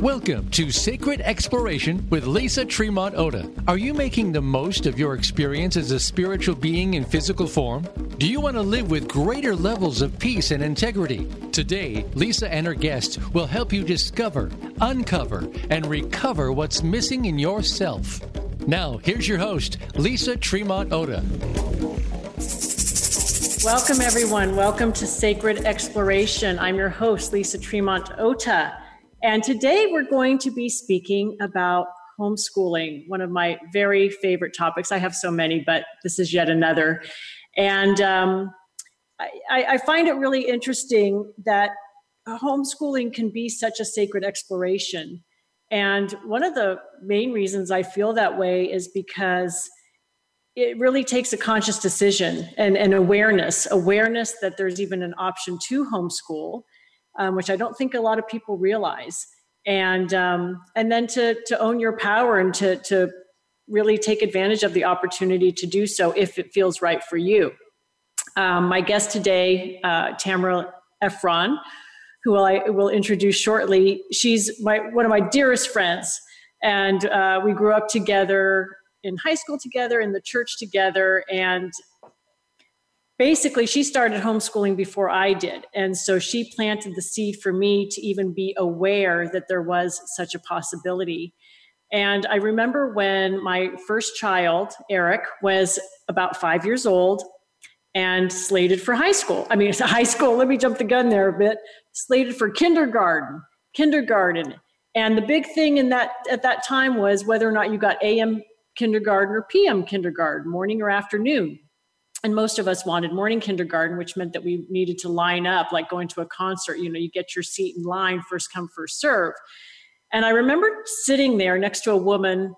Welcome to Sacred Exploration with Lisa Tremont Ota. Are you making the most of your experience as a spiritual being in physical form? Do you want to live with greater levels of peace and integrity? Today, Lisa and her guests will help you discover, uncover, and recover what's missing in yourself. Now, here's your host, Lisa Tremont Ota. Welcome, everyone. Welcome to Sacred Exploration. I'm your host, Lisa Tremont Ota. And today we're going to be speaking about homeschooling, one of my very favorite topics. I have so many, but this is yet another. And um, I, I find it really interesting that homeschooling can be such a sacred exploration. And one of the main reasons I feel that way is because it really takes a conscious decision and, and awareness awareness that there's even an option to homeschool um, which I don't think a lot of people realize. And um, and then to to own your power and to to really take advantage of the opportunity to do so if it feels right for you. Um, my guest today, uh, Tamara Efron, who I will introduce shortly. She's my one of my dearest friends, and uh, we grew up together in high school together, in the church together, and basically she started homeschooling before I did. And so she planted the seed for me to even be aware that there was such a possibility. And I remember when my first child, Eric, was about five years old and slated for high school. I mean, it's a high school. Let me jump the gun there a bit. Slated for kindergarten, kindergarten. And the big thing in that at that time was whether or not you got AM kindergarten or PM kindergarten, morning or afternoon and most of us wanted morning kindergarten which meant that we needed to line up like going to a concert you know you get your seat in line first come first serve. And i remember sitting there next to a woman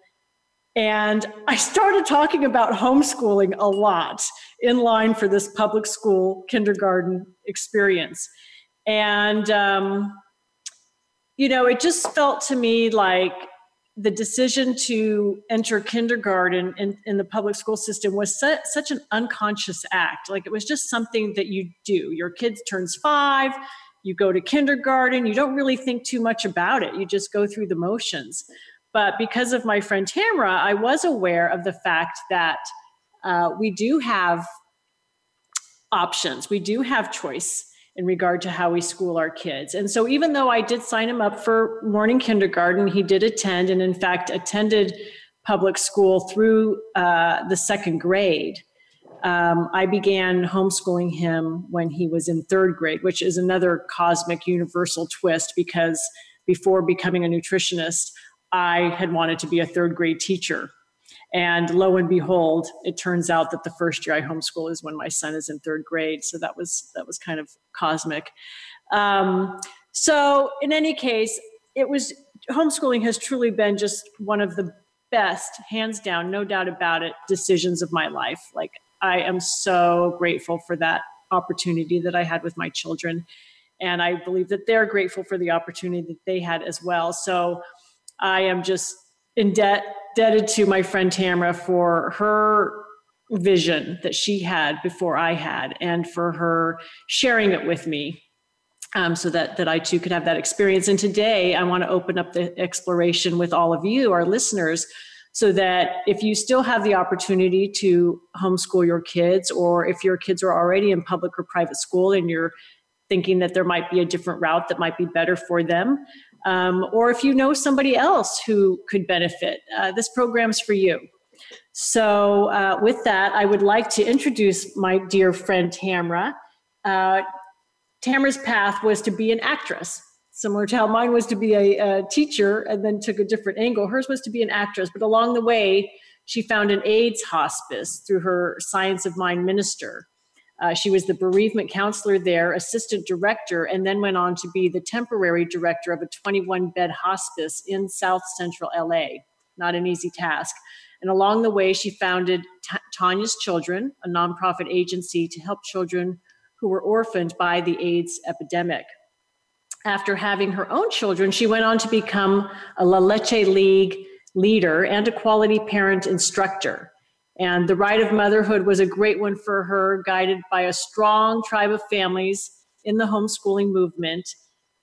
and i started talking about homeschooling a lot in line for this public school kindergarten experience. And um, you know it just felt to me like the decision to enter kindergarten in, in the public school system was su- such an unconscious act. Like it was just something that you do. Your kid turns five, you go to kindergarten, you don't really think too much about it. You just go through the motions. But because of my friend Tamara, I was aware of the fact that uh, we do have options, we do have choice in regard to how we school our kids. And so, even though I did sign him up for morning kindergarten, he did attend and, in fact, attended public school through uh, the second grade. Um, I began homeschooling him when he was in third grade, which is another cosmic universal twist because before becoming a nutritionist, I had wanted to be a third grade teacher. And lo and behold, it turns out that the first year I homeschool is when my son is in third grade. So that was that was kind of cosmic. Um, so in any case, it was homeschooling has truly been just one of the best, hands down, no doubt about it, decisions of my life. Like I am so grateful for that opportunity that I had with my children. And I believe that they're grateful for the opportunity that they had as well. So I am just in debt indebted to my friend Tamara for her vision that she had before I had, and for her sharing it with me. Um, so that that I too could have that experience. And today, I want to open up the exploration with all of you, our listeners, so that if you still have the opportunity to homeschool your kids, or if your kids are already in public or private school and you're thinking that there might be a different route that might be better for them, um, or if you know somebody else who could benefit, uh, this program's for you. So, uh, with that, I would like to introduce my dear friend Tamara. Uh, Tamara's path was to be an actress, similar to how mine was to be a, a teacher and then took a different angle. Hers was to be an actress, but along the way, she found an AIDS hospice through her Science of Mind minister. Uh, she was the bereavement counselor there, assistant director, and then went on to be the temporary director of a 21 bed hospice in South Central LA. Not an easy task. And along the way, she founded T- Tanya's Children, a nonprofit agency to help children who were orphaned by the AIDS epidemic. After having her own children, she went on to become a La Leche League leader and a quality parent instructor. And the rite of motherhood was a great one for her, guided by a strong tribe of families in the homeschooling movement.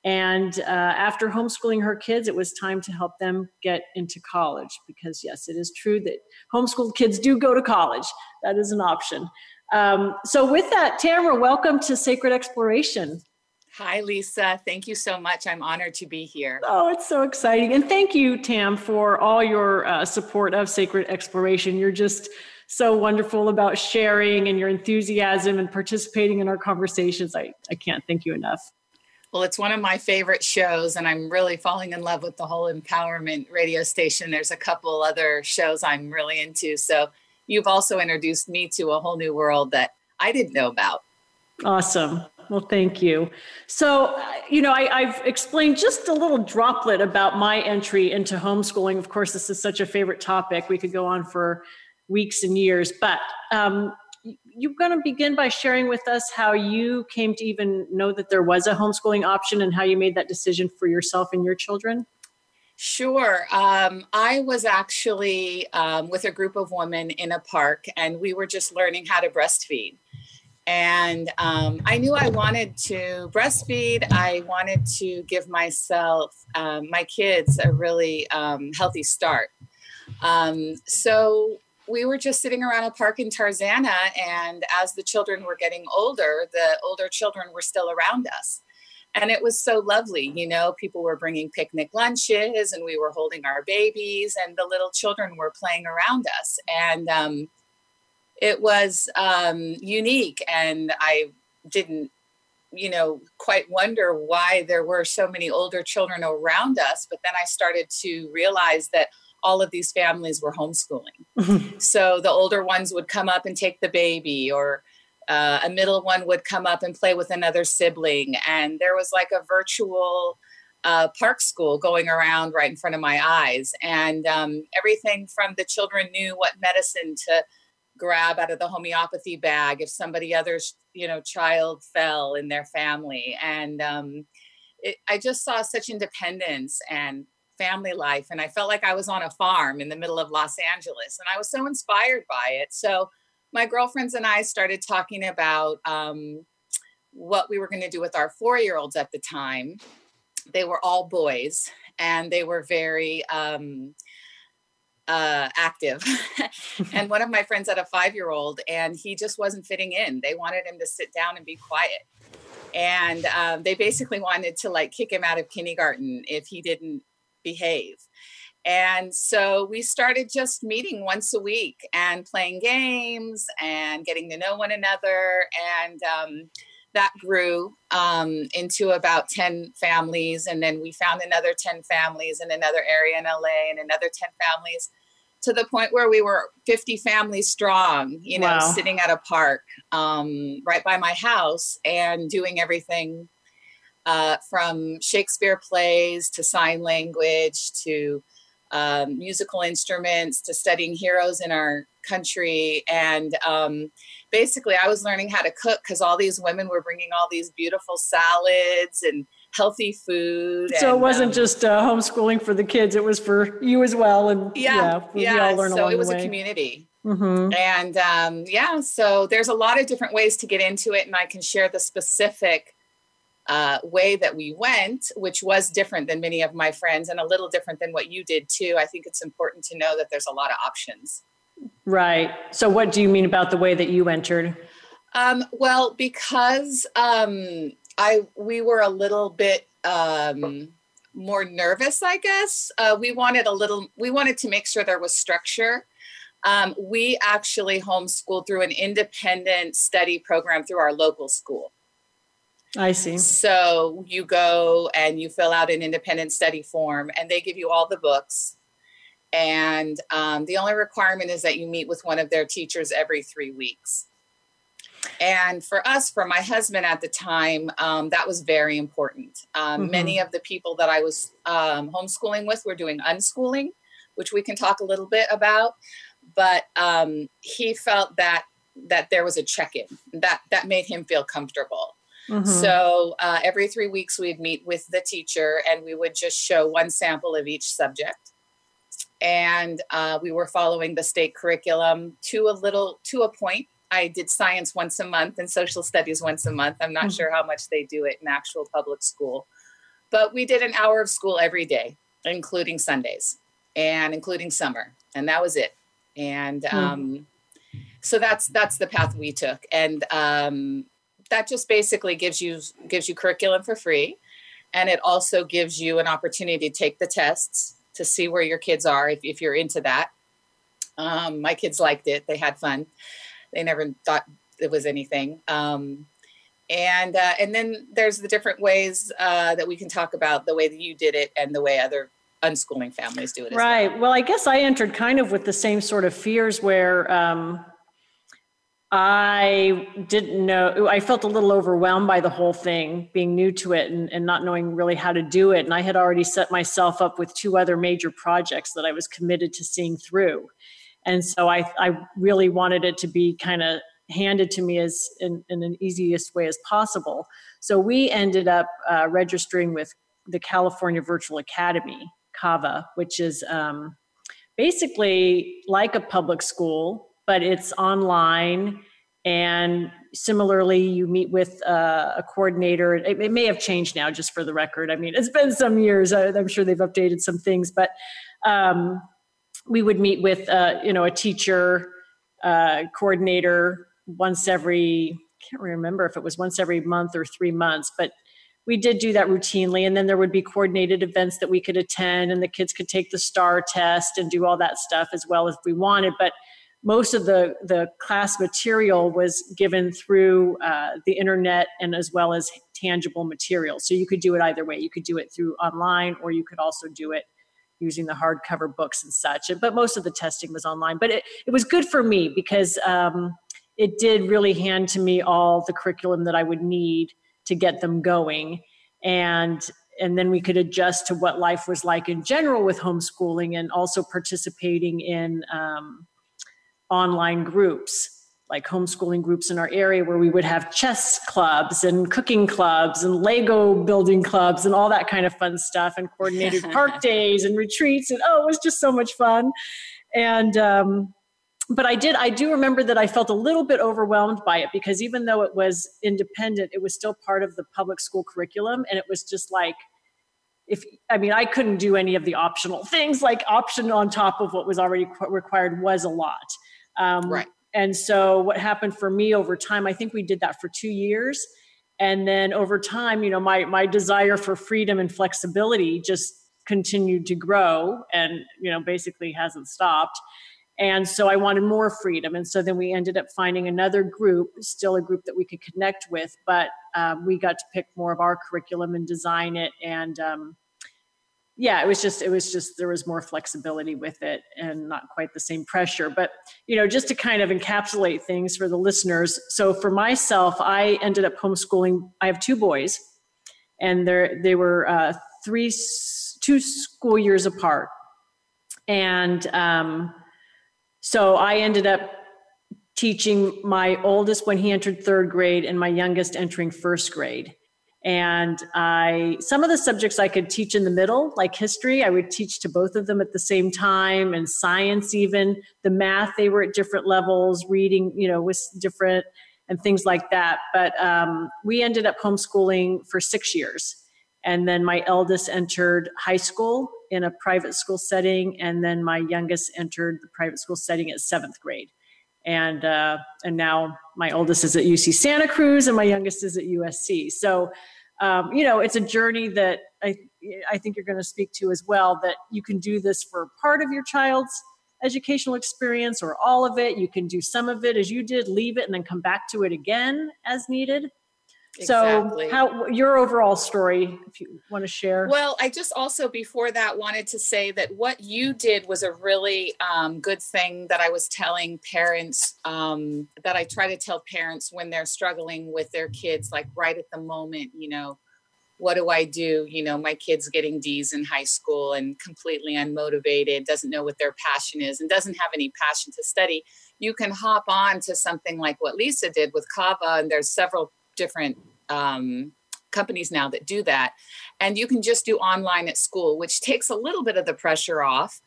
And uh, after homeschooling her kids, it was time to help them get into college because, yes, it is true that homeschooled kids do go to college. That is an option. Um, so, with that, Tamara, welcome to Sacred Exploration. Hi, Lisa. Thank you so much. I'm honored to be here. Oh, it's so exciting. And thank you, Tam, for all your uh, support of Sacred Exploration. You're just so wonderful about sharing and your enthusiasm and participating in our conversations. I, I can't thank you enough. Well, it's one of my favorite shows, and I'm really falling in love with the whole empowerment radio station. There's a couple other shows I'm really into. So, you've also introduced me to a whole new world that I didn't know about. Awesome. Well, thank you. So, you know, I, have explained just a little droplet about my entry into homeschooling. Of course, this is such a favorite topic. We could go on for weeks and years, but um, you're going to begin by sharing with us how you came to even know that there was a homeschooling option and how you made that decision for yourself and your children. Sure. Um, I was actually um, with a group of women in a park, and we were just learning how to breastfeed. And um, I knew I wanted to breastfeed. I wanted to give myself, um, my kids, a really um, healthy start. Um, so we were just sitting around a park in Tarzana, and as the children were getting older, the older children were still around us. And it was so lovely. You know, people were bringing picnic lunches, and we were holding our babies, and the little children were playing around us. And um, it was um, unique. And I didn't, you know, quite wonder why there were so many older children around us. But then I started to realize that all of these families were homeschooling. so the older ones would come up and take the baby, or uh, a middle one would come up and play with another sibling. And there was like a virtual uh, park school going around right in front of my eyes. And um, everything from the children knew what medicine to grab out of the homeopathy bag if somebody other's you know child fell in their family and um, it, i just saw such independence and family life. And I felt like I was on a farm in the middle of Los Angeles. And I was so inspired by it. So my girlfriends and I started talking about um, what we were going to do with our four year olds at the time. They were all boys and they were very um, uh, active. and one of my friends had a five year old and he just wasn't fitting in. They wanted him to sit down and be quiet. And um, they basically wanted to like kick him out of kindergarten if he didn't behave. And so we started just meeting once a week and playing games and getting to know one another. And um, that grew um, into about 10 families. And then we found another 10 families in another area in LA and another 10 families to the point where we were 50 families strong, you know, wow. sitting at a park um, right by my house and doing everything uh, from Shakespeare plays to sign language to um, musical instruments to studying heroes in our country. And um, basically, I was learning how to cook because all these women were bringing all these beautiful salads and healthy food. So and, it wasn't um, just uh, homeschooling for the kids; it was for you as well. And yeah, yeah. yeah. so it was a community. Mm-hmm. And um, yeah, so there's a lot of different ways to get into it, and I can share the specific uh, way that we went, which was different than many of my friends and a little different than what you did too. I think it's important to know that there's a lot of options. Right. So, what do you mean about the way that you entered? Um, well, because um, I we were a little bit um, more nervous, I guess. Uh, we wanted a little. We wanted to make sure there was structure. Um, we actually homeschooled through an independent study program through our local school. I see. So you go and you fill out an independent study form, and they give you all the books. And um, the only requirement is that you meet with one of their teachers every three weeks. And for us, for my husband at the time, um, that was very important. Um, mm-hmm. Many of the people that I was um, homeschooling with were doing unschooling, which we can talk a little bit about. But um, he felt that that there was a check-in that that made him feel comfortable Mm-hmm. So uh, every three weeks, we'd meet with the teacher and we would just show one sample of each subject. And uh, we were following the state curriculum to a little, to a point. I did science once a month and social studies once a month. I'm not mm-hmm. sure how much they do it in actual public school. but we did an hour of school every day, including Sundays and including summer, and that was it. And hmm. um, so that's that's the path we took, and um, that just basically gives you gives you curriculum for free, and it also gives you an opportunity to take the tests to see where your kids are if, if you're into that. Um, my kids liked it; they had fun. They never thought it was anything. Um, and uh, and then there's the different ways uh, that we can talk about the way that you did it and the way other unschooling families do it. Right. Well. well. I guess I entered kind of with the same sort of fears where um, I didn't know. I felt a little overwhelmed by the whole thing, being new to it and, and not knowing really how to do it. And I had already set myself up with two other major projects that I was committed to seeing through. And so I, I really wanted it to be kind of handed to me as in, in an easiest way as possible. So we ended up uh, registering with the California Virtual Academy, CAVA, which is um, basically like a public school, but it's online. And similarly, you meet with uh, a coordinator. It, it, may have changed now, just for the record. I mean, it's been some years. I, am sure they've updated some things, but um, we would meet with, uh, you know, a teacher, uh, coordinator, once every I can't remember if it was once every month or three months, but we did do that routinely. And then there would be coordinated events that we could attend, and the kids could take the STAR test and do all that stuff as well as we wanted. But most of the the class material was given through uh, the internet and as well as tangible material. So you could do it either way. You could do it through online, or you could also do it using the hardcover books and such. But most of the testing was online. But it, it was good for me because um, it did really hand to me all the curriculum that I would need to get them going. And and then we could adjust to what life was like in general with homeschooling and also participating in um, online groups like homeschooling groups in our area where we would have chess clubs and cooking clubs and lego building clubs and all that kind of fun stuff and coordinated park days and retreats and oh it was just so much fun and um, but I did, I do remember that I felt a little bit overwhelmed by it because even though it was independent, it was still part of the public school curriculum. And it was just like, if I mean, I couldn't do any of the optional things, like option on top of what was already required was a lot. Um, right. And so what happened for me over time, I think we did that for two years. And then over time, you know, my, my desire for freedom and flexibility just continued to grow and, you know, basically hasn't stopped. And so I wanted more freedom. And so then we ended up finding another group, still a group that we could connect with, but um, we got to pick more of our curriculum and design it. And um, yeah, it was just, it was just, there was more flexibility with it and not quite the same pressure. But, you know, just to kind of encapsulate things for the listeners. So for myself, I ended up homeschooling. I have two boys, and they're, they were uh, three, two school years apart. And, um, so I ended up teaching my oldest when he entered third grade and my youngest entering first grade. And I, some of the subjects I could teach in the middle, like history, I would teach to both of them at the same time, and science, even the math, they were at different levels, reading, you know, was different, and things like that. But um, we ended up homeschooling for six years. And then my eldest entered high school in a private school setting, and then my youngest entered the private school setting at seventh grade. And uh, and now my oldest is at UC Santa Cruz, and my youngest is at USC. So, um, you know, it's a journey that I I think you're going to speak to as well. That you can do this for part of your child's educational experience or all of it. You can do some of it as you did, leave it, and then come back to it again as needed. Exactly. So, how your overall story, if you want to share? Well, I just also before that wanted to say that what you did was a really um, good thing that I was telling parents um, that I try to tell parents when they're struggling with their kids, like right at the moment, you know, what do I do? You know, my kid's getting D's in high school and completely unmotivated, doesn't know what their passion is, and doesn't have any passion to study. You can hop on to something like what Lisa did with CAVA, and there's several different um, companies now that do that. And you can just do online at school, which takes a little bit of the pressure off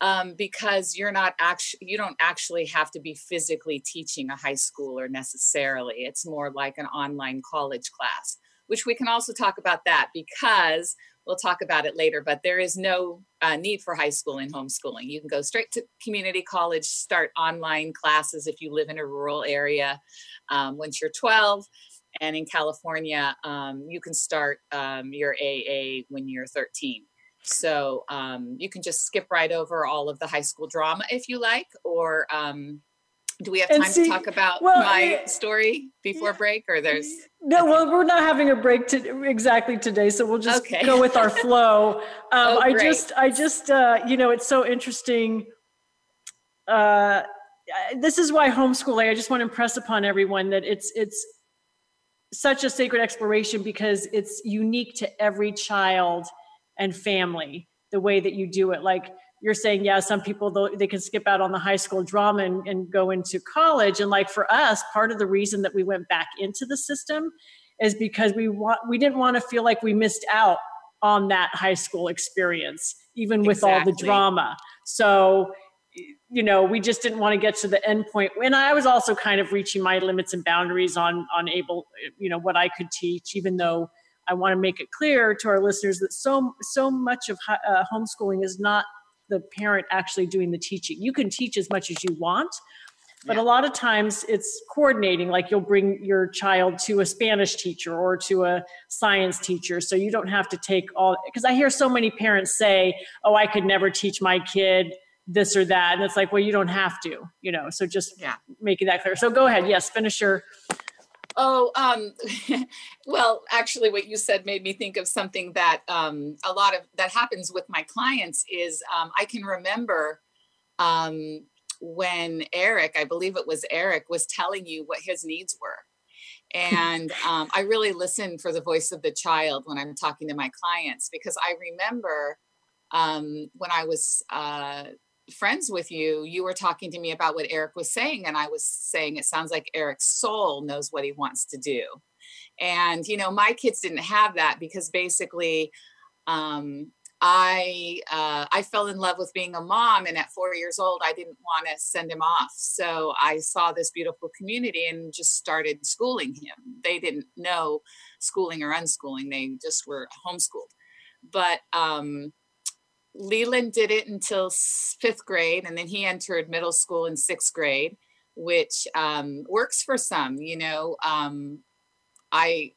um, because you're not actually you don't actually have to be physically teaching a high schooler necessarily. It's more like an online college class. which we can also talk about that because we'll talk about it later, but there is no uh, need for high school in homeschooling. You can go straight to community college, start online classes if you live in a rural area um, once you're 12. And in California, um, you can start um, your AA when you're 13. So um, you can just skip right over all of the high school drama if you like, or um, do we have time see, to talk about well, my story before break or there's no well we're not having a break to exactly today so we'll just okay. go with our flow um, oh, i just i just uh, you know it's so interesting uh, this is why homeschooling i just want to impress upon everyone that it's it's such a sacred exploration because it's unique to every child and family the way that you do it. Like you're saying yeah some people they can skip out on the high school drama and, and go into college. And like for us part of the reason that we went back into the system is because we want we didn't want to feel like we missed out on that high school experience even with exactly. all the drama. So you know we just didn't want to get to the end point and i was also kind of reaching my limits and boundaries on on able you know what i could teach even though i want to make it clear to our listeners that so so much of uh, homeschooling is not the parent actually doing the teaching. You can teach as much as you want, but yeah. a lot of times it's coordinating like you'll bring your child to a spanish teacher or to a science teacher so you don't have to take all because i hear so many parents say oh i could never teach my kid this or that and it's like well you don't have to you know so just yeah. making that clear so go ahead yes finish your Oh, um, well, actually, what you said made me think of something that um, a lot of that happens with my clients is um, I can remember um, when Eric, I believe it was Eric, was telling you what his needs were. And um, I really listen for the voice of the child when I'm talking to my clients because I remember um, when I was uh, friends with you, you were talking to me about what Eric was saying. And I was saying, it sounds like Eric's soul knows what he wants to do. And, you know, my kids didn't have that because basically, um, I uh, I fell in love with being a mom, and at four years old, I didn't want to send him off. So I saw this beautiful community and just started schooling him. They didn't know schooling or unschooling; they just were homeschooled. But um, Leland did it until fifth grade, and then he entered middle school in sixth grade, which um, works for some. You know, um, I,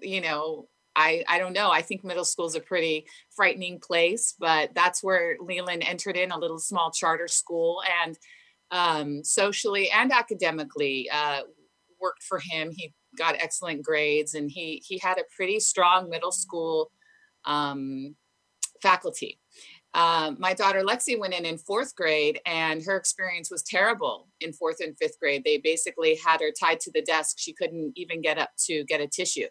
you know, I I don't know. I think middle school is a pretty frightening place, but that's where Leland entered in a little small charter school, and um, socially and academically uh, worked for him. He got excellent grades, and he he had a pretty strong middle school um, faculty um, my daughter Lexi went in in fourth grade, and her experience was terrible in fourth and fifth grade. They basically had her tied to the desk. She couldn't even get up to get a tissue.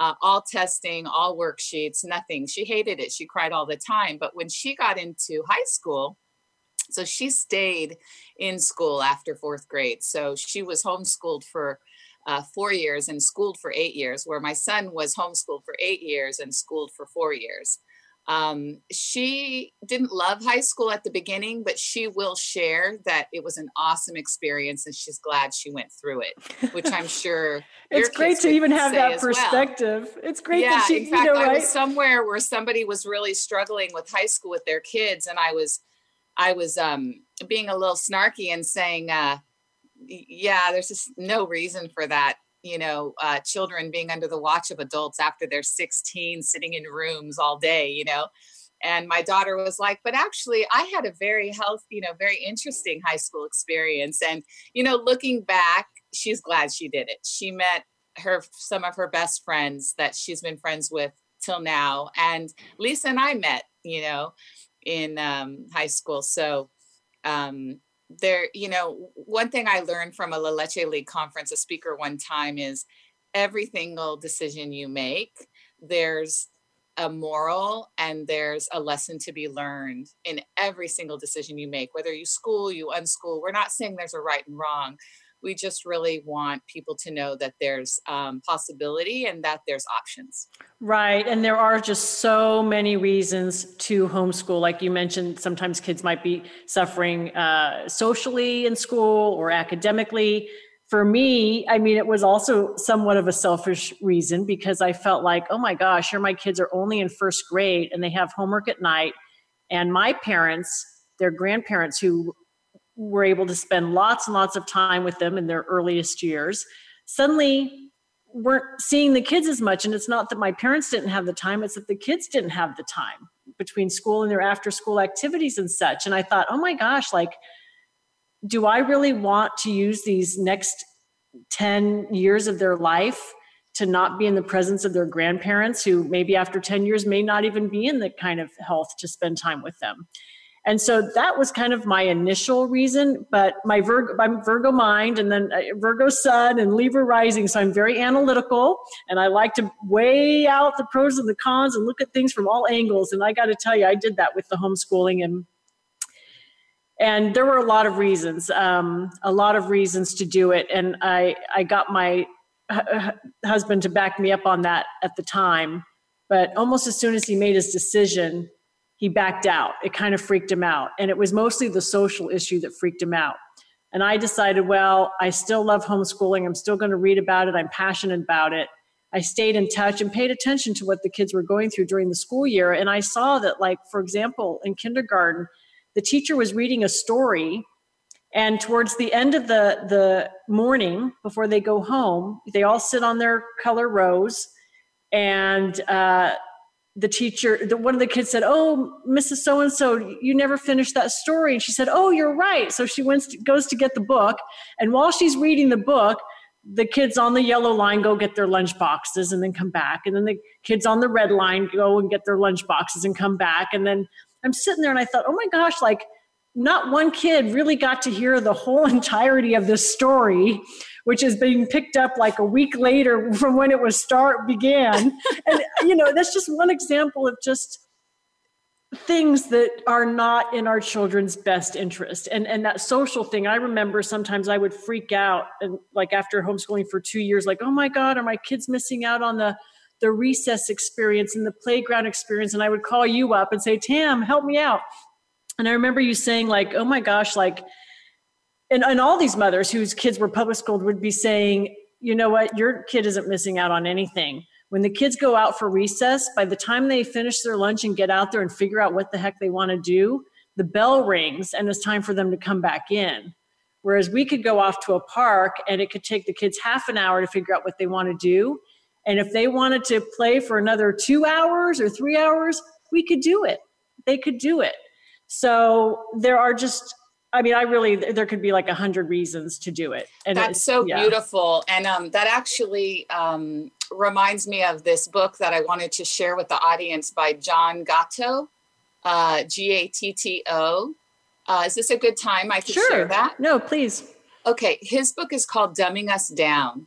Uh, all testing, all worksheets, nothing. She hated it. She cried all the time. But when she got into high school, so she stayed in school after fourth grade. So she was homeschooled for uh, four years and schooled for eight years, where my son was homeschooled for eight years and schooled for four years. Um, she didn't love high school at the beginning, but she will share that it was an awesome experience and she's glad she went through it, which I'm sure it's great to even have that perspective. Well. It's great yeah, that she, in fact, you know, I right? was somewhere where somebody was really struggling with high school with their kids, and I was, I was um, being a little snarky and saying, uh, "Yeah, there's just no reason for that you know uh, children being under the watch of adults after they're 16 sitting in rooms all day you know? And my daughter was like but actually i had a very healthy you know very interesting high school experience. And you know looking back she's glad she did it. She met her some of her best friends that she's been friends with till now and lisa and i met you know in um, high school. So um, there, you know, one thing I learned from a La Leche League conference, a speaker one time is every single decision you make, there's a moral and there's a lesson to be learned in every single decision you make, whether you school, you unschool. We're not saying there's a right and wrong, we just really want people to know that there's um, possibility and that there's options. Right. And there are just so many reasons to homeschool. Like you mentioned, sometimes kids might be suffering uh, socially in school or academically. for me, I mean, it was also somewhat of a selfish reason because I felt like, oh my gosh, here my kids are only in first grade and they have homework at night. And my parents, their grandparents who were able to spend lots and lots of time with them in their earliest years, suddenly weren't seeing the kids as much. And it's not that my parents didn't have the time, it's that the kids didn't have the time between school and their after school activities and such. And I thought, oh my gosh, like, do I really want to use these next 10 years of their life to not be in the presence of their grandparents who maybe after 10 years may not even be in the kind of health to spend time with them? And so that was kind of my initial reason, but my Virgo, I'm Virgo mind and then uh, Virgo sun and Libra rising. So I'm very analytical and I like to weigh out the pros and the cons and look at things from all angles. And I got to tell you, I did that with the homeschooling and and there were a lot of reasons, um, a lot of reasons to do it. And I, I got my husband to back me up on that at the time. But almost as soon as he made his decision, he backed out. It kind of freaked him out. And it was mostly the social issue that freaked him out. And I decided, well, I still love homeschooling. I'm still going to read about it. I'm passionate about it. I stayed in touch and paid attention to what the kids were going through during the school year. And I saw that, like, for example, in kindergarten, the teacher was reading a story and towards the end of the the morning before they go home they all sit on their color rows and uh, the teacher the, one of the kids said oh mrs so and so you never finished that story. And she said oh you're right. So she went to, goes to get the book and while she's reading the book the kids on the yellow line go get their lunch boxes and then come back and then the kids on the red line go and get their lunch boxes and come back and then I'm sitting there and I thought, oh my gosh, like not one kid really got to hear the whole entirety of this story, which is being picked up like a week later from when it was start began. and you know, that's just one example of just things that are not in our children's best interest and and that social thing i remember sometimes i would freak out and like after homeschooling for two years like oh my god are my kids missing out on the the recess experience and the playground experience. And I would call you up and say, Tam, help me out. And I remember you saying, like, oh my gosh, like, and, and all these mothers whose kids were public schooled would be saying, you know what, your kid isn't missing out on anything. When the kids go out for recess, by the time they finish their lunch and get out there and figure out what the heck they want to do, the bell rings and it's time for them to come back in. Whereas we could go off to a park and it could take the kids half an hour to figure out what they want to do. And if they wanted to play for another two hours or three hours, we could do it. They could do it. So there are just, I mean, I really, there could be like a hundred reasons to do it. And that's so yeah. beautiful. And um, that actually um, reminds me of this book that I wanted to share with the audience by John Gatto, uh, G A T T O. Uh, is this a good time I could sure. share that? No, please. Okay. His book is called Dumbing Us Down.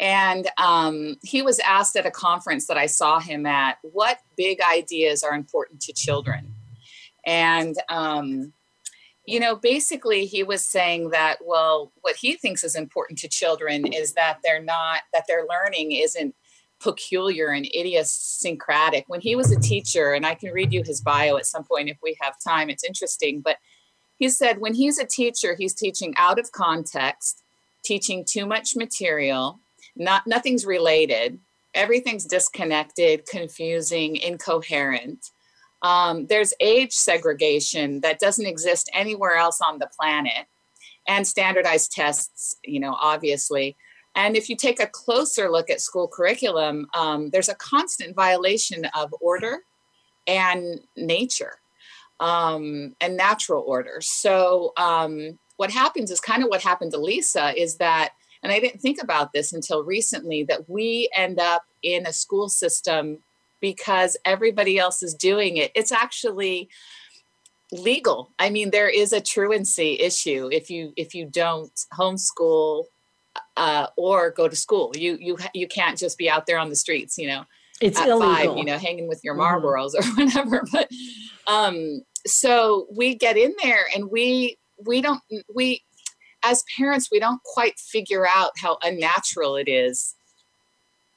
And um, he was asked at a conference that I saw him at, what big ideas are important to children? And, um, you know, basically he was saying that, well, what he thinks is important to children is that they're not, that their learning isn't peculiar and idiosyncratic. When he was a teacher, and I can read you his bio at some point if we have time, it's interesting, but he said when he's a teacher, he's teaching out of context, teaching too much material, not nothing's related everything's disconnected confusing incoherent um, there's age segregation that doesn't exist anywhere else on the planet and standardized tests you know obviously. And if you take a closer look at school curriculum um, there's a constant violation of order and nature um, and natural order. So um, what happens is kind of what happened to lisa is that and I didn't think about this until recently that we end up in a school system because everybody else is doing it. It's actually legal. I mean, there is a truancy issue if you if you don't homeschool uh, or go to school. You you you can't just be out there on the streets, you know. It's at illegal. five, you know, hanging with your mm-hmm. Marlboros mm-hmm. or whatever. But um, so we get in there and we we don't we as parents, we don't quite figure out how unnatural it is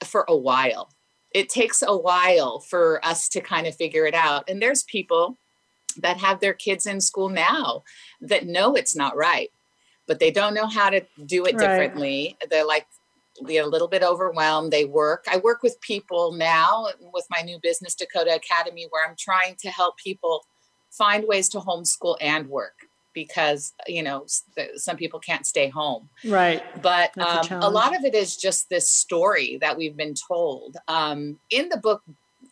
for a while. It takes a while for us to kind of figure it out. And there's people that have their kids in school now that know it's not right. but they don't know how to do it differently. They're like they're a little bit overwhelmed. They work. I work with people now with my new business, Dakota Academy, where I'm trying to help people find ways to homeschool and work because you know some people can't stay home right but um, a, a, lot of it is just this story that we've been told um, in the book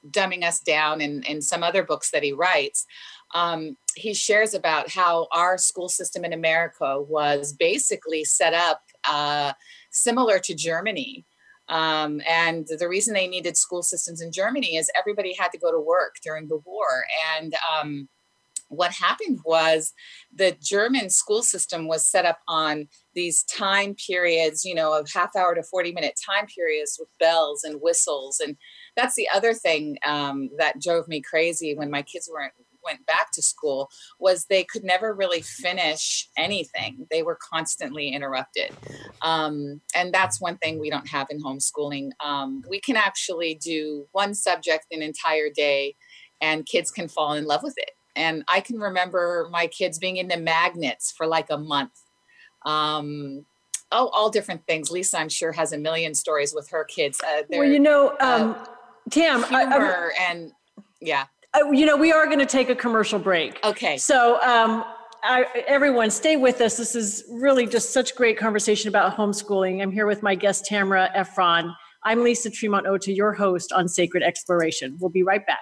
dumbing us down and, and some other books that he writes um, he shares about how our school system in america was basically set up uh, similar to Germany. Um, and the reason they needed school systems in Germany is everybody had to go to work during the war. And um, what happened was the German school system was set up on these time periods, you know, of half hour to 40 minute time periods with bells and whistles. And that's the other thing um, that drove me crazy when my kids weren't went back to school was they could never really finish anything. They were constantly interrupted. Um, and that's one thing we don't have in homeschooling. Um, we can actually do one subject an entire day and kids can fall in love with it. And I can remember my kids being into magnets for like a month. Um, oh, all different things. Lisa, I'm sure, has a million stories with her kids. Uh, well, you know, um, uh, Tam, humor I, and yeah. Uh, you know, we are going to take a commercial break. Okay. So, um, I, everyone, stay with us. This is really just such great conversation about homeschooling. I'm here with my guest, Tamara Efron. I'm Lisa Tremont Ota, your host on Sacred Exploration. We'll be right back.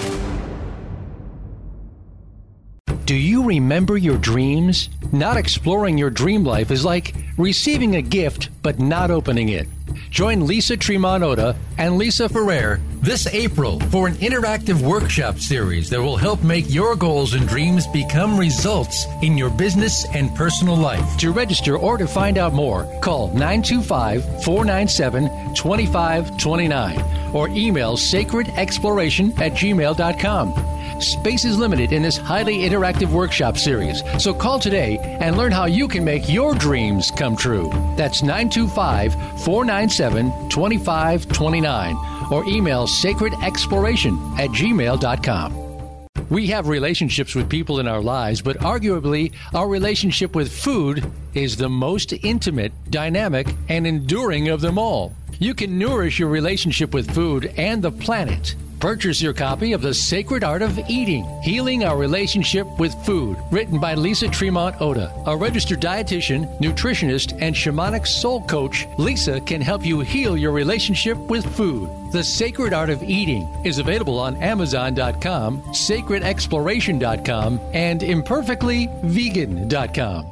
Do you remember your dreams? Not exploring your dream life is like receiving a gift but not opening it. Join Lisa Tremont Ota and Lisa Ferrer this April for an interactive workshop series that will help make your goals and dreams become results in your business and personal life. To register or to find out more, call 925 497 2529 or email sacredexploration at gmail.com. Space is limited in this highly interactive workshop series, so call today and learn how you can make your dreams come true. That's 925 497 2529 or email sacredexploration at gmail.com. We have relationships with people in our lives, but arguably, our relationship with food is the most intimate, dynamic, and enduring of them all. You can nourish your relationship with food and the planet Purchase your copy of The Sacred Art of Eating Healing Our Relationship with Food, written by Lisa Tremont Ota. A registered dietitian, nutritionist, and shamanic soul coach, Lisa can help you heal your relationship with food. The Sacred Art of Eating is available on Amazon.com, sacredexploration.com, and imperfectlyvegan.com.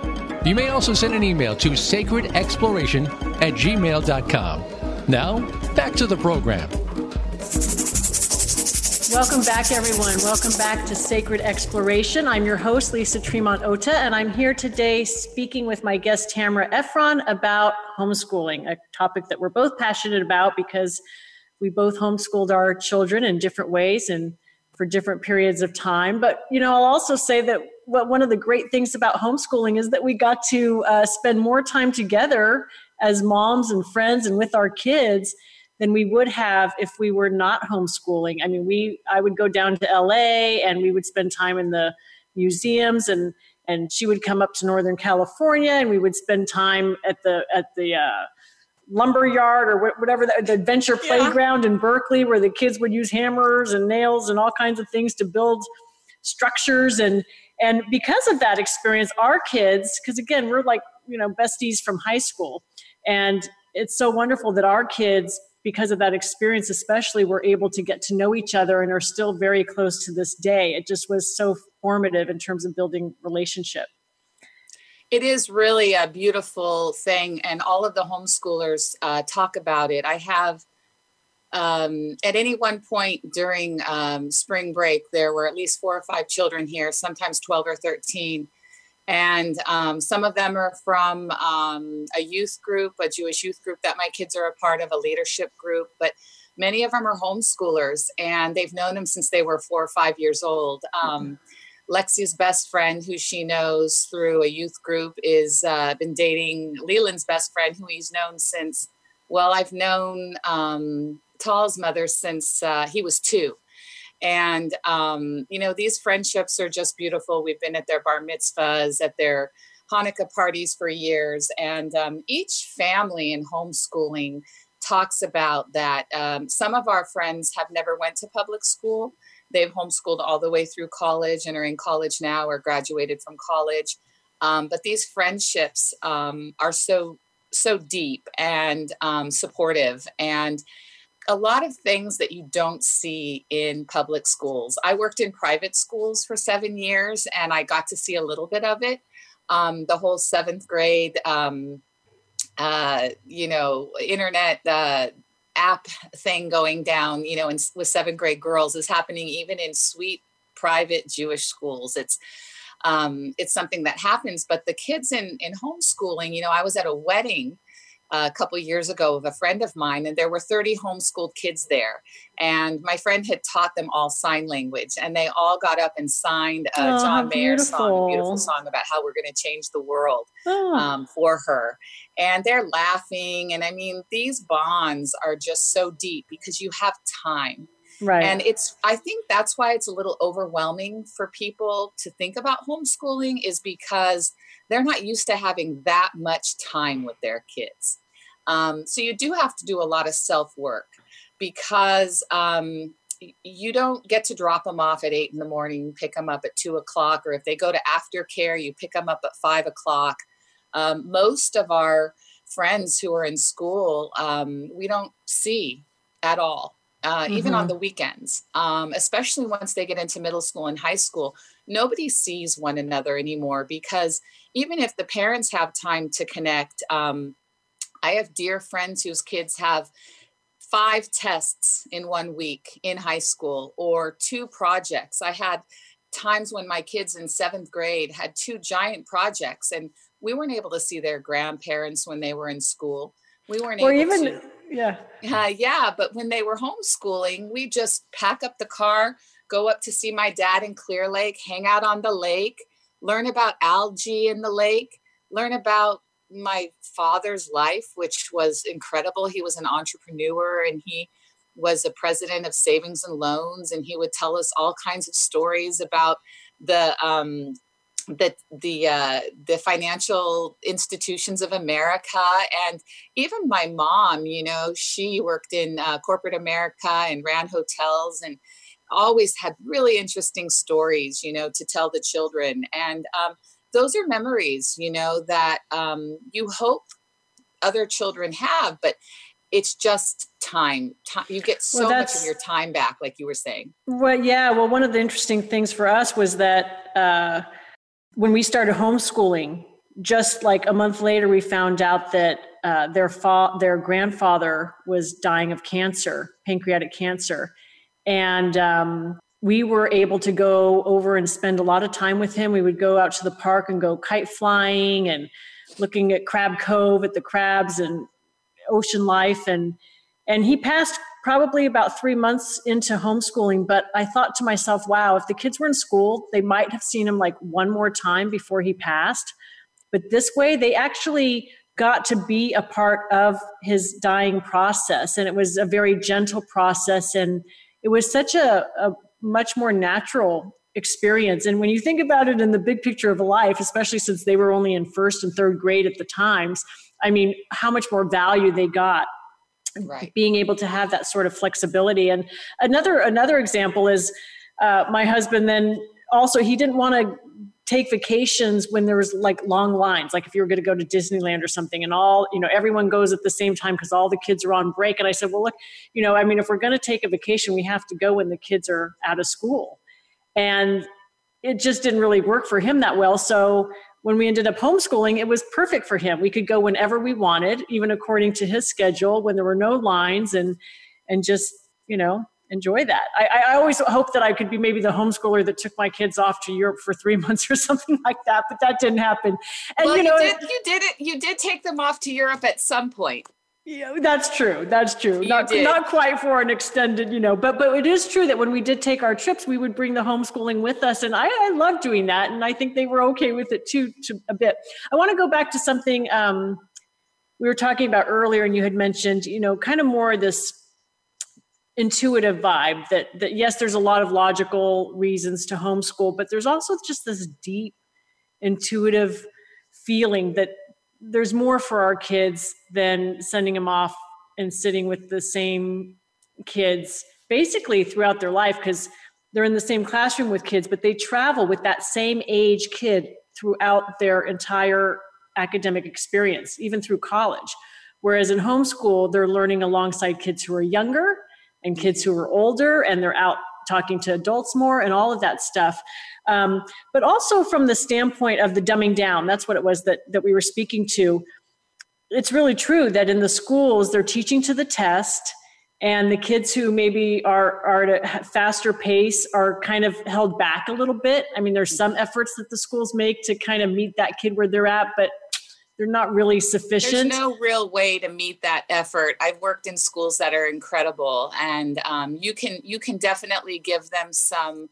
you may also send an email to sacredexploration at gmail.com. Now, back to the program. Welcome back, everyone. Welcome back to Sacred Exploration. I'm your host, Lisa Tremont Ota, and I'm here today speaking with my guest, Tamara Efron, about homeschooling, a topic that we're both passionate about because we both homeschooled our children in different ways and for different periods of time. But, you know, I'll also say that what one of the great things about homeschooling is that we got to uh, spend more time together as moms and friends and with our kids than we would have if we were not homeschooling. I mean, we I would go down to LA and we would spend time in the museums and and she would come up to Northern California, and we would spend time at the at the uh, lumber yard or whatever the, the adventure playground in Berkeley, where the kids would use hammers and nails and all kinds of things to build structures. And and because of that experience, our kids, because again, we're like you know besties from high school, and it's so wonderful that our kids because of that experience especially were able to get to know each other and are still very close to this day. It just was so formative in terms of building relationship it is really a beautiful thing and all of the homeschoolers uh, talk about it i have um, at any one point during um, spring break there were at least four or five children here sometimes 12 or 13 and um, some of them are from um, a youth group, a Jewish youth group that my kids are a part of, a leadership group. But many of them are homeschoolers, and they've known him since they were four or five years old. Um, Lexi's best friend, who she knows through a youth group, is uh, been dating Leland's best friend, who he's known since. Well, I've known um, Tal's mother since uh, he was two. And, um, you know, these friendships are just beautiful. We've been at their bar mitzvahs, at their Hanukkah parties for years. And um, each family in homeschooling talks about that. Um, some of our friends have never went to public school. They've homeschooled all the way through college and are in college now or graduated from college. Um, but these friendships um, are so so deep and um, supportive and a lot of things that you don't see in public schools. I worked in private schools for seven years and I got to see a little bit of it. Um, the whole seventh grade, um, uh, you know, internet uh, app thing going down, you know, with seventh grade girls is happening even in sweet private Jewish schools. It's um, it's something that happens, but the kids in in homeschooling, you know, I was at a wedding a couple years ago of a friend of mine, and there were 30 homeschooled kids there. And my friend had taught them all sign language, and they all got up and signed a oh, John Mayer song, a beautiful song about how we're going to change the world oh. um, for her. And they're laughing. And I mean, these bonds are just so deep because you have time. Right. And it's, I think that's why it's a little overwhelming for people to think about homeschooling, is because they're not used to having that much time with their kids. Um, so you do have to do a lot of self work because um, you don't get to drop them off at eight in the morning, pick them up at two o'clock, or if they go to aftercare, you pick them up at five o'clock. Um, most of our friends who are in school, um, we don't see at all. Uh, mm-hmm. even on mm-hmm. the weekends, um, especially once they get into middle school and high school, nobody sees one another anymore because even if the parents have time to connect, um, I have dear friends whose kids have five tests in one week in high school or two projects. I had times when my kids in seventh grade had two giant projects and we weren't able to see their grandparents when they were in school. We weren't or able even, to. Yeah. Uh, yeah. But when they were homeschooling, we just pack up the car, go up to see my dad in Clear Lake, hang out on the lake, learn about algae in the lake, learn about my father's life, which was incredible. He was an entrepreneur and he was a president of savings and loans, and he would tell us all kinds of stories about the um, the the uh, the financial institutions of America, and even my mom. You know, she worked in uh, corporate America and ran hotels, and always had really interesting stories. You know, to tell the children, and um, those are memories, you know, that um, you hope other children have, but it's just time. time you get so well, much of your time back, like you were saying. Well, yeah. Well, one of the interesting things for us was that uh, when we started homeschooling, just like a month later, we found out that uh, their fa- their grandfather was dying of cancer, pancreatic cancer, and um, we were able to go over and spend a lot of time with him. We would go out to the park and go kite flying and looking at Crab Cove at the crabs and ocean life. And and he passed probably about 3 months into homeschooling but I thought to myself wow if the kids were in school they might have seen him like one more time before he passed. But this way they actually got to be a part of his dying process. And it was a very gentle process. And it was such a, a much more natural experience. And when you think about it in the big picture of life, especially since they were only in first and third grade at the times, I mean, how much more value they got right. being able to have that sort of flexibility. And another another example is uh, my husband then also he didn't want to take vacations when there was like long lines like if you were going to go to disneyland or something and all you know everyone goes at the same time because all the kids are on break and i said well look you know i mean if we're going to take a vacation we have to go when the kids are out of school. And it just didn't really work for him that well so when we ended up homeschooling it was perfect for him. We could go whenever we wanted even according to his schedule when there were no lines and and just you know enjoy that. I, I always hope that I could be maybe the homeschooler that took my kids off to Europe for three months or something like that, but that didn't happen. And well, you know, you did, you did it. You did take them off to Europe at some point. Yeah, that's true. That's true. You not did. not quite for an extended, you know, but but it is true that when we did take our trips, we would bring the homeschooling with us, and I, I love doing that, and I think they were okay with it too, to a bit. I want to go back to something um, we were talking about earlier, and you had mentioned, you know, kind of more this intuitive vibe that that yes there's a lot of logical reasons to homeschool but there's also just this deep intuitive feeling that there's more for our kids than sending them off and sitting with the same kids basically throughout their life because they're in the same classroom with kids but they travel with that same age kid throughout their entire academic experience even through college. Whereas in homeschool they're learning alongside kids who are younger and kids who are older and they're out talking to adults more and all of that stuff. Um, but also from the standpoint of the dumbing down that's what it was that that we were speaking to. It's really true that in the schools they're teaching to the test and the kids who maybe are are at a faster pace are kind of held back a little bit. I mean there's some efforts that the schools make to kind of meet that kid where they're at but they're not really sufficient. There's no real way to meet that effort. I've worked in schools that are incredible, and um, you can you can definitely give them some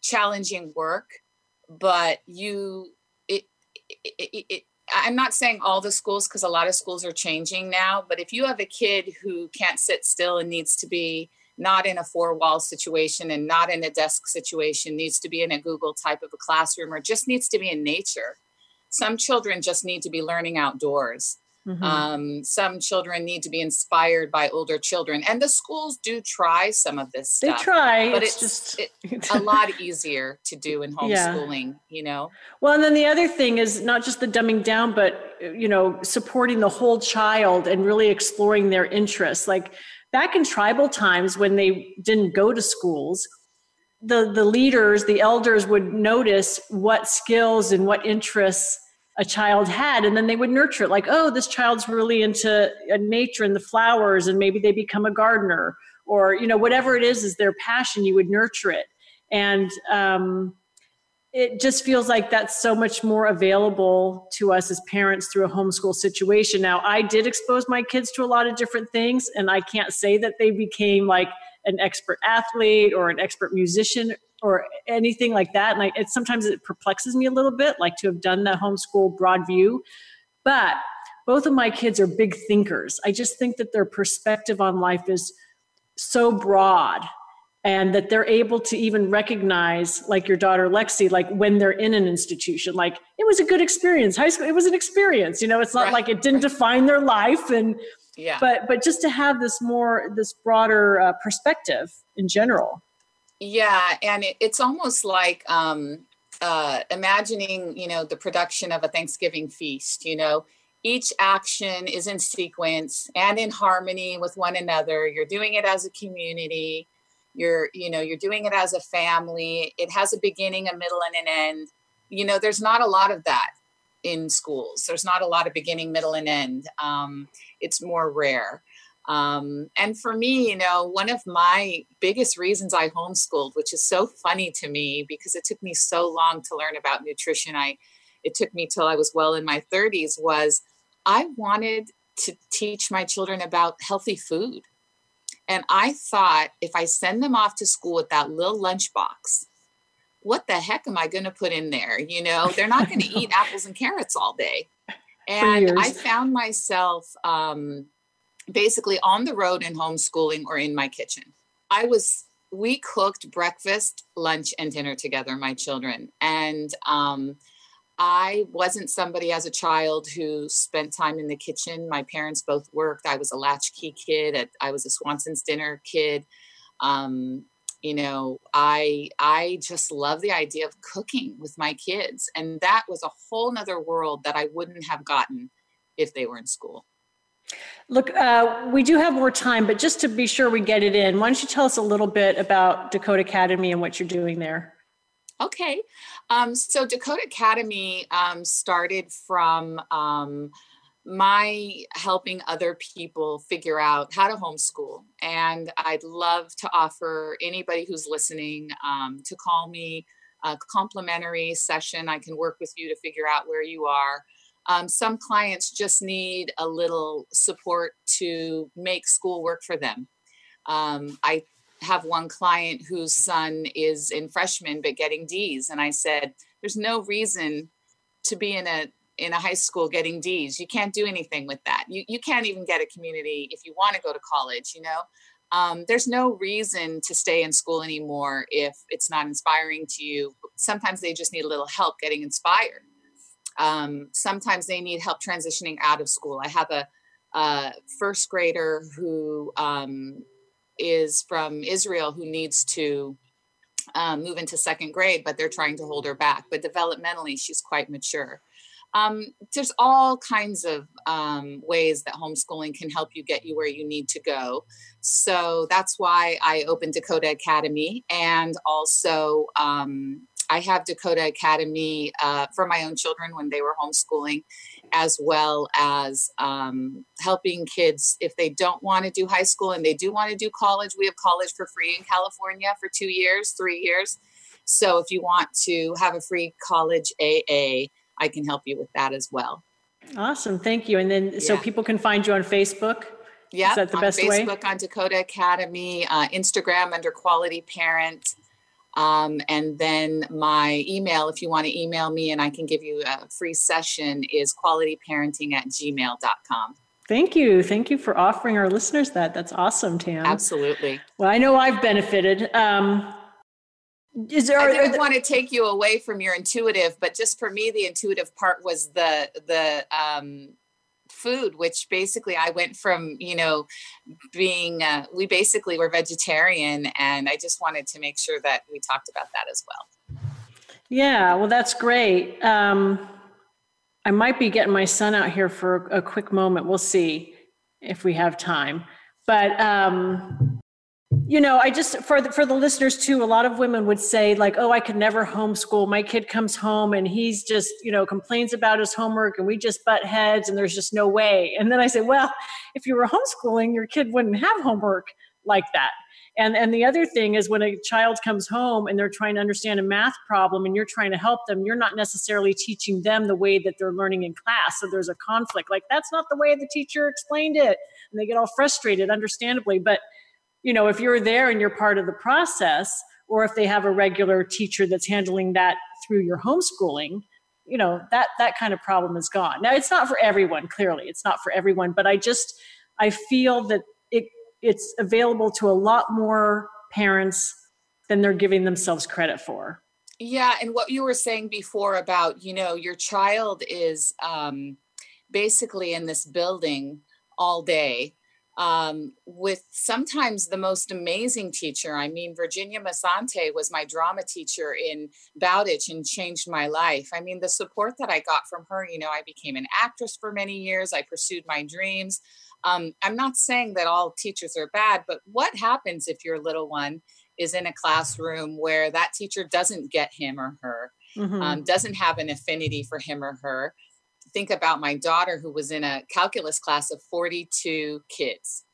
challenging work, but you it, it, it, I'm not saying all the schools because a lot of schools are changing now, but if you have a kid who can't sit still and needs to be not in a four wall situation and not in a desk situation, needs to be in a Google type of a classroom or just needs to be in nature some children just need to be learning outdoors. Mm-hmm. Um, some children need to be inspired by older children, and the schools do try some of this stuff. They try, but it's, it's just it, a lot easier to do in homeschooling. Yeah. You know. Well, and then the other thing is not just the dumbing down, but you know, supporting the whole child and really exploring their interests. Like back in tribal times when they didn't go to schools, the the leaders, the elders would notice what skills and what interests a child had and then they would nurture it like oh this child's really into uh, nature and the flowers and maybe they become a gardener or you know whatever it is is their passion you would nurture it. And um, it just feels like that's so much more available to us as parents through a homeschool situation. Now i did expose my kids to a lot of different things and i can't say that they became like an expert athlete or an expert musician or anything like that. And I, it, sometimes it perplexes me a little bit, like to have done the homeschool broad view. But both of my kids are big thinkers. I just think that their perspective on life is so broad and that they're able to even recognize like your daughter lexi like when they're in an institution like it was a good experience high school it was an experience you know it's not right. like it didn't define their life and yeah but but just to have this more this broader uh, perspective in general yeah, and it, it's almost like um, uh, imagining, you know, the production of a Thanksgiving feast. You know, each action is in sequence and in harmony with one another. You're doing it as a community. You're, you know, you're doing it as a family. It has a beginning, a middle, and an end. You know, there's not a lot of that in schools. There's not a lot of beginning, middle, and end. Um, it's more rare. Um, and for me, you know, one of my biggest reasons I homeschooled, which is so funny to me because it took me so long to learn about nutrition. I it took me till I was well in my 30s was I wanted to teach my children about healthy food. And I thought if I send them off to school with that little lunchbox, what the heck am I going to put in there? You know, they're not going to eat apples and carrots all day. And I found myself um, basically on the road in homeschooling or in my kitchen. I was we cooked breakfast, lunch, and dinner together, my children. And um, I wasn't somebody as a child who spent time in the kitchen. My parents both worked. I was a latchkey kid. I was a Swanson's dinner kid. Um, you know, I I just love the idea of cooking with my kids, and that was a whole nother world that I wouldn't have gotten if they were in school. Look, uh, we do have more time, but just to be sure we get it in, why don't you tell us a little bit about Dakota Academy and what you're doing there? Okay. Um, so Dakota Academy um, started from um, my helping other people figure out how to homeschool. And I'd love to offer anybody who's listening um, to call me a complimentary session. I can work with you to figure out where you are. Um, some clients just need a little support to make school work for them. Um, I have one client whose son is in freshman but getting D's, and I said, "There's no reason to be in a in a high school getting D's. You can't do anything with that. You you can't even get a community if you want to go to college. You know." Um, there's no reason to stay in school anymore if it's not inspiring to you. Sometimes they just need a little help getting inspired. Um, sometimes they need help transitioning out of school. I have a, a first grader who um, is from Israel who needs to um, move into second grade, but they're trying to hold her back. But developmentally, she's quite mature. Um, there's all kinds of um, ways that homeschooling can help you get you where you need to go. So that's why I opened Dakota Academy and also um, I have Dakota Academy uh, for my own children when they were homeschooling, as well as um, helping kids if they don't want to do high school and they do want to do college. We have college for free in California for two years, three years. So if you want to have a free college AA, I can help you with that as well. Awesome, thank you. And then yeah. so people can find you on Facebook. Yeah, on Facebook way? on Dakota Academy, uh, Instagram under Quality Parent. Um, and then my email, if you want to email me and I can give you a free session, is qualityparenting at gmail.com. Thank you. Thank you for offering our listeners that. That's awesome, Tam. Absolutely. Well, I know I've benefited. Um, is there, I didn't want to take you away from your intuitive, but just for me, the intuitive part was the the um, food, which basically I went from, you know, being, uh, we basically were vegetarian. And I just wanted to make sure that we talked about that as well. Yeah, well, that's great. Um, I might be getting my son out here for a quick moment. We'll see if we have time. But um, you know i just for the, for the listeners too a lot of women would say like oh i could never homeschool. My kid comes home and he's just you know complains about his homework and we just butt heads and there's just no way. And then i say well if you were homeschooling your kid wouldn't have homework like that. And and the other thing is when a child comes home and they're trying to understand a math problem and you're trying to help them you're not necessarily teaching them the way that they're learning in class. So there's a conflict. Like that's not the way the teacher explained it. And they get all frustrated understandably. But you know, if you're there and you're part of the process, or if they have a regular teacher that's handling that through your homeschooling, you know, that that kind of problem is gone. Now it's not for everyone, clearly. It's not for everyone, but I just I feel that it it's available to a lot more parents than they're giving themselves credit for. Yeah, and what you were saying before about, you know, your child is um basically in this building all day um, with sometimes the most amazing teacher. I mean, Virginia Masante was my drama teacher in Bowditch and changed my life. I mean, the support that I got from her, you know, I became an actress for many years, I pursued my dreams. Um, I'm not saying that all teachers are bad, but what happens if your little one is in a classroom where that teacher doesn't get him or her, mm-hmm. um, doesn't have an affinity for him or her? Think about my daughter who was in a calculus class of 42 kids.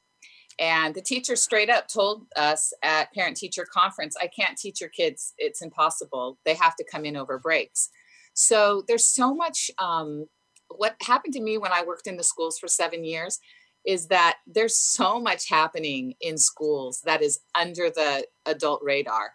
And the teacher straight up told us at parent teacher conference, I can't teach your kids. It's impossible. They have to come in over breaks. So there's so much. Um, what happened to me when I worked in the schools for seven years is that there's so much happening in schools that is under the adult radar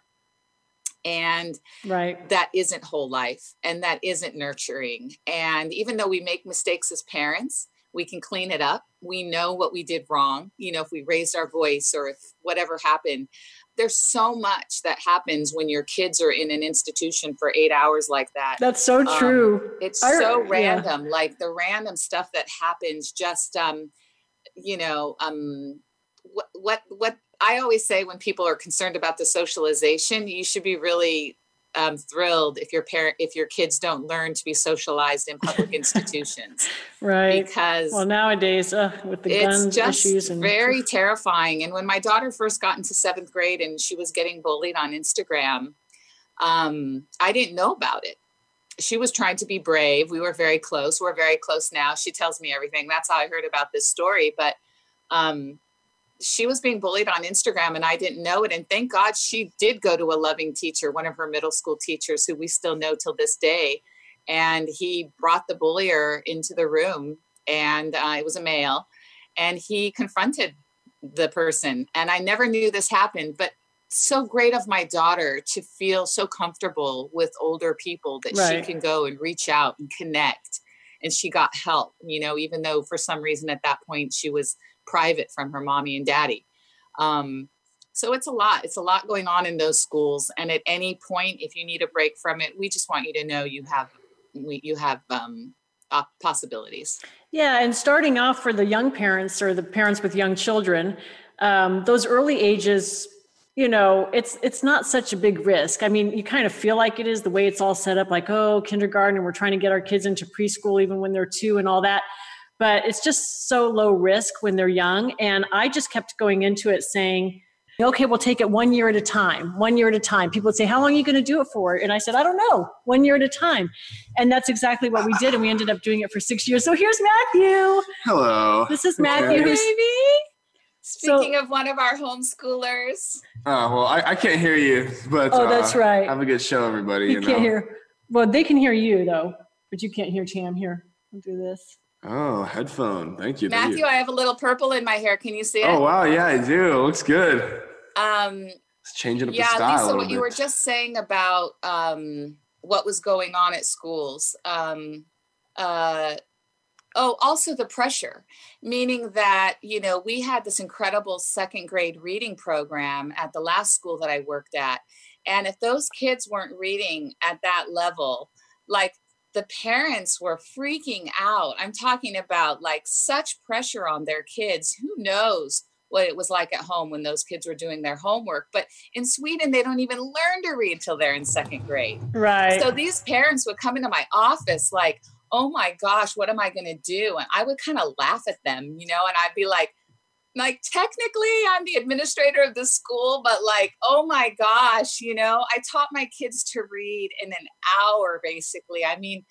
and right that isn't whole life and that isn't nurturing and even though we make mistakes as parents we can clean it up we know what we did wrong you know if we raised our voice or if whatever happened there's so much that happens when your kids are in an institution for eight hours like that. That's so um, true. Um, it's I, so random, yeah. like the random stuff that happens. Just um, you know, um, what what what I always say when people are concerned about the socialization, you should be really um, thrilled if your parent if your kids don't learn to be socialized in public institutions. Right. Because well nowadays uh, with the gun issues and very terrifying and when my daughter first got into seventh grade and she was getting bullied on instagram um, i didn't know about it. She was trying to be brave. We were very close. We're very close now. She tells me everything. That's how i heard about this story but um, she was being bullied on Instagram and I didn't know it. And thank God she did go to a loving teacher, one of her middle school teachers who we still know till this day. And he brought the bullier into the room and uh, it was a male and he confronted the person. And I never knew this happened, but so great of my daughter to feel so comfortable with older people that right. she can go and reach out and connect. And she got help, you know, even though for some reason at that point she was private from her mommy and daddy. Um, so it's a lot. It's a lot going on in those schools. And at any point, if you need a break from it, we just want you to know you have you have um, possibilities. Yeah, and starting off for the young parents or the parents with young children, um, those early ages, you know, it's it's not such a big risk. I mean, you kind of feel like it is the way it's all set up, like oh, kindergarten, and we're trying to get our kids into preschool even when they're two and all that but it's just so low risk when they're young. And I just kept going into it saying, okay, we'll take it one year at a time, one year at a time. People would say, how long are you going to do it for? And I said, I don't know, one year at a time. And that's exactly what we did. And we ended up doing it for six years. So here's Matthew. Hello. This is Matthew. Okay. Baby. Speaking so, of one of our homeschoolers. Oh, well, I, I can't hear you, but oh, that's uh, right. Have a good show, everybody. You, you can't know. hear. Well, they can hear you, though, but you can't hear Tam. Here, I'll do this. Oh, headphone. Thank you. Matthew, I have a little purple in my hair. Can you see it? Oh wow, yeah, I do. It looks good. Um it's changing up yeah, the style. Yeah, Lisa, what bit. you were just saying about um what was going on at schools. Um uh oh, also the pressure, meaning that, you know, we had this incredible second grade reading program at the last school that I worked at. And if those kids weren't reading at that level, like the parents were freaking out. I'm talking about like such pressure on their kids. Who knows what it was like at home when those kids were doing their homework? But in Sweden, they don't even learn to read till they're in second grade. Right. So these parents would come into my office like, oh my gosh, what am I going to do? And I would kind of laugh at them, you know, and I'd be like, like technically I'm the administrator of the school, but like, oh my gosh, you know, I taught my kids to read in an hour basically. I mean,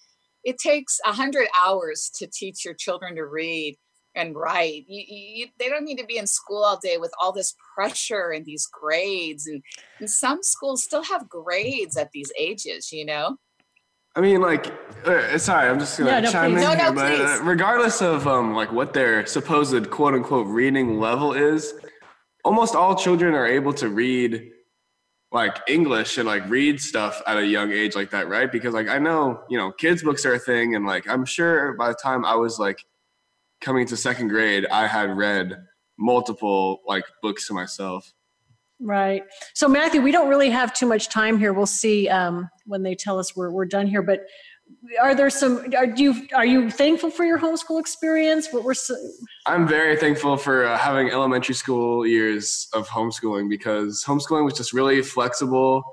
it takes a hundred hours to teach your children to read and write. You, you, they don't need to be in school all day with all this pressure and these grades. And, and some schools still have grades at these ages, you know? I mean, like, uh, sorry, I'm just gonna yeah, no, chime please. in no, here, no, but uh, regardless of um, like what their supposed quote unquote reading level is, almost all children are able to read like English and like read stuff at a young age like that, right? Because like I know, you know, kids books are a thing, and like I'm sure by the time I was like coming to second grade, I had read multiple like books to myself. Right. So, Matthew, we don't really have too much time here. We'll see um, when they tell us we're, we're done here. But are there some? Are you are you thankful for your homeschool experience? What were so- I'm very thankful for uh, having elementary school years of homeschooling because homeschooling was just really flexible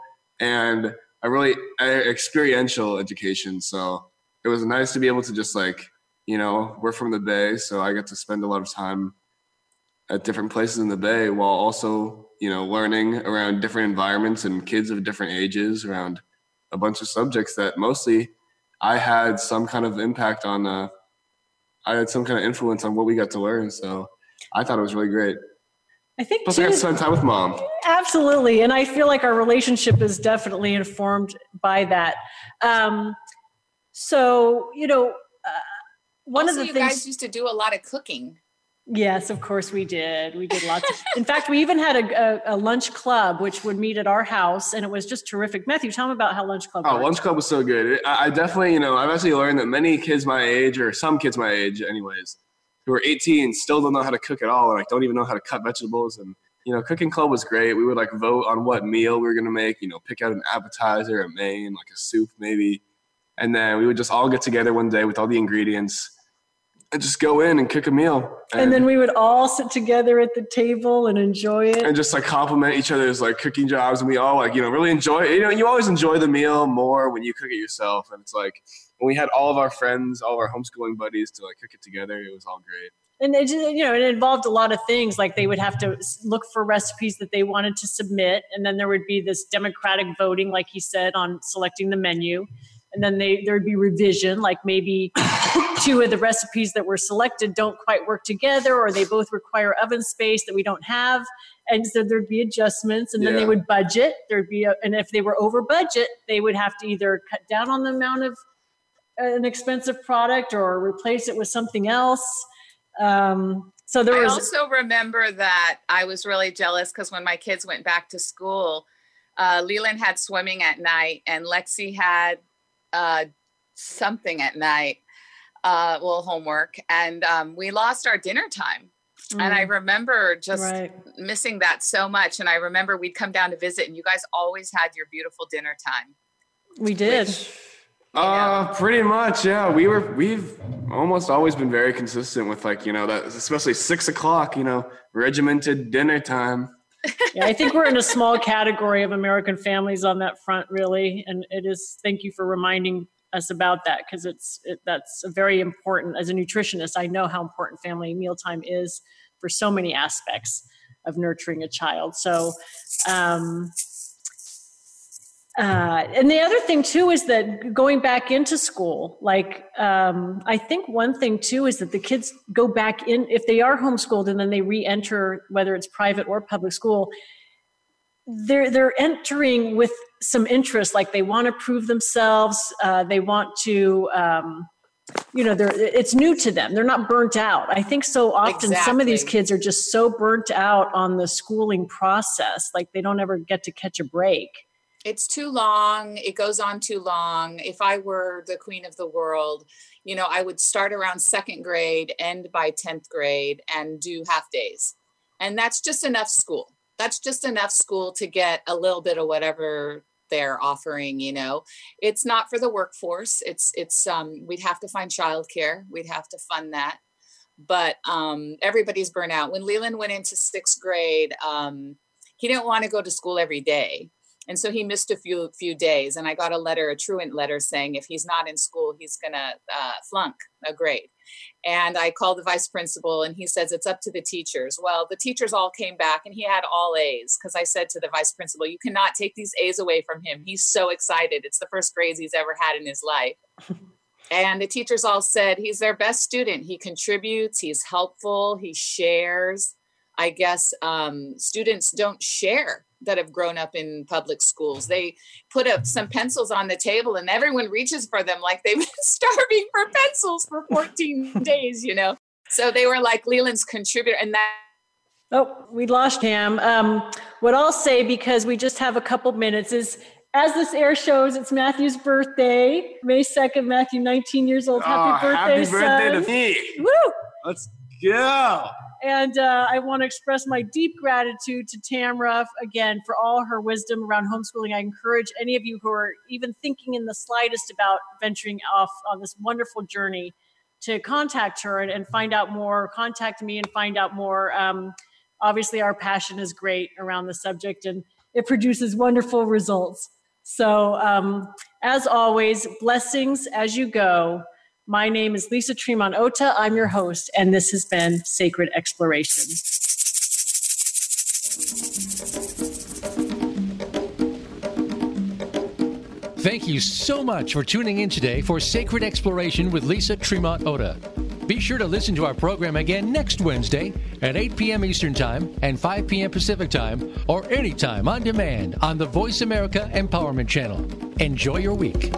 and a really experiential education. So it was nice to be able to just like you know we're from the Bay, so I get to spend a lot of time at different places in the Bay while also you know, learning around different environments and kids of different ages around a bunch of subjects that mostly I had some kind of impact on. Uh, I had some kind of influence on what we got to learn. So I thought it was really great. I think Plus, too, I got to spend time with mom. Absolutely, and I feel like our relationship is definitely informed by that. Um, so you know, uh, one also, of the you things guys used to do a lot of cooking. Yes, of course we did. We did lots. Of, in fact, we even had a, a, a, lunch club which would meet at our house, and it was just terrific. Matthew, tell me about how lunch club. Oh, worked. lunch club was so good. I, I definitely, you know, I've actually learned that many kids my age, or some kids my age, anyways, who are 18, still don't know how to cook at all, and like don't even know how to cut vegetables, and you know, cooking club was great. We would like vote on what meal we were gonna make. You know, pick out an appetizer, a main, like a soup maybe, and then we would just all get together one day with all the ingredients and just go in and cook a meal. And, and, then we would all sit together at the table and enjoy it. And just like compliment each other's like cooking jobs. And we all like, you know, really enjoy it. You know, you always enjoy the meal more when you cook it yourself. And it's like when we had all of our friends, all of our homeschooling buddies to like cook it together, it was all great. And it, just, you know, it involved a lot of things. Like they would have to look for recipes that they wanted to submit, and then there would be this democratic voting, like he said, on selecting the menu and then they there'd be revision like maybe two of the recipes that were selected don't quite work together or they both require oven space that we don't have. And so there'd be adjustments and then yeah. they would budget. There'd be a, and if they were over budget they would have to either cut down on the amount of an expensive product or replace it with something else. Um, so there was I also remember that I was really jealous because when my kids went back to school, uh, Leland had swimming at night and Lexi had uh, something at night, uh, well, homework, and um, we lost our dinner time. Mm. And I mm. remember just right. missing that so much. And I remember we'd come down to visit, and you guys always had your beautiful dinner time. We did. Which, uh, pretty much, yeah. We were, we've almost always been very consistent with like, you know, that especially six o'clock, you know, regimented dinner time yeah, I think we're in a small category of American families on that front, really. And it is, thank you for reminding us about that because it's it, that's very important. As a nutritionist, I know how important family mealtime is for so many aspects of nurturing a child. So, um, uh, and the other thing too is that going back into school, like um, I think one thing too is that the kids go back in if they are homeschooled and then they re-enter whether it's private or public school. They're they're entering with some interest, like they want to prove themselves. Uh, they want to. Um, you know, they're it's new to them. They're not burnt out. I think so often exactly. some of these kids are just so burnt out on the schooling process, like they don't ever get to catch a break it's too long it goes on too long. If i were the queen of the world you know i would start around second grade end by 10th grade and do half days. And that's just enough school. That's just enough school to get a little bit of whatever they're offering you know? It's not for the workforce. It's it's um we'd have to find childcare. We'd have to fund that. But um everybody's burnt out. When leland went into sixth grade um he didn't want to go to school every day and so he missed a few few days and i got a letter a truant letter saying if he's not in school he's to uh, flunk a grade. And i called the vice principal and he says it's up to the teachers. Well the teachers all came back and he had all a's because i said to the vice principal you cannot take these a's away from him. He's so excited. It's the first grades he's ever had in his life. And the teachers all said he's their best student. He contributes. He's helpful. He shares i guess um, students don't share that have grown up in public schools. They put up some pencils on the table and everyone reaches for them like they've been starving for pencils for 14 days, you know? So they were like Leland's contributor. And that. Oh, we lost Tam. Um, what I'll say, because we just have a couple minutes, is as this air shows, it's Matthew's birthday, May 2nd. Matthew, 19 years old. Happy oh, birthday, Happy birthday son. to me. Woo! Let's go. And uh, I want to express my deep gratitude to Tamra again for all her wisdom around homeschooling. I encourage any of you who are even thinking in the slightest about venturing off on this wonderful journey to contact her and, and find out more. Contact me and find out more. Um, obviously, our passion is great around the subject and it produces wonderful results. So, um, as always, blessings as you go. My name is Lisa Tremont Ota. I'm your host, and this has been Sacred Exploration. Thank you so much for tuning in today for Sacred Exploration with Lisa Tremont Ota. Be sure to listen to our program again next Wednesday at 8 p.m. Eastern Time and 5 p.m. Pacific Time or anytime on demand on the Voice America Empowerment Channel. Enjoy your week.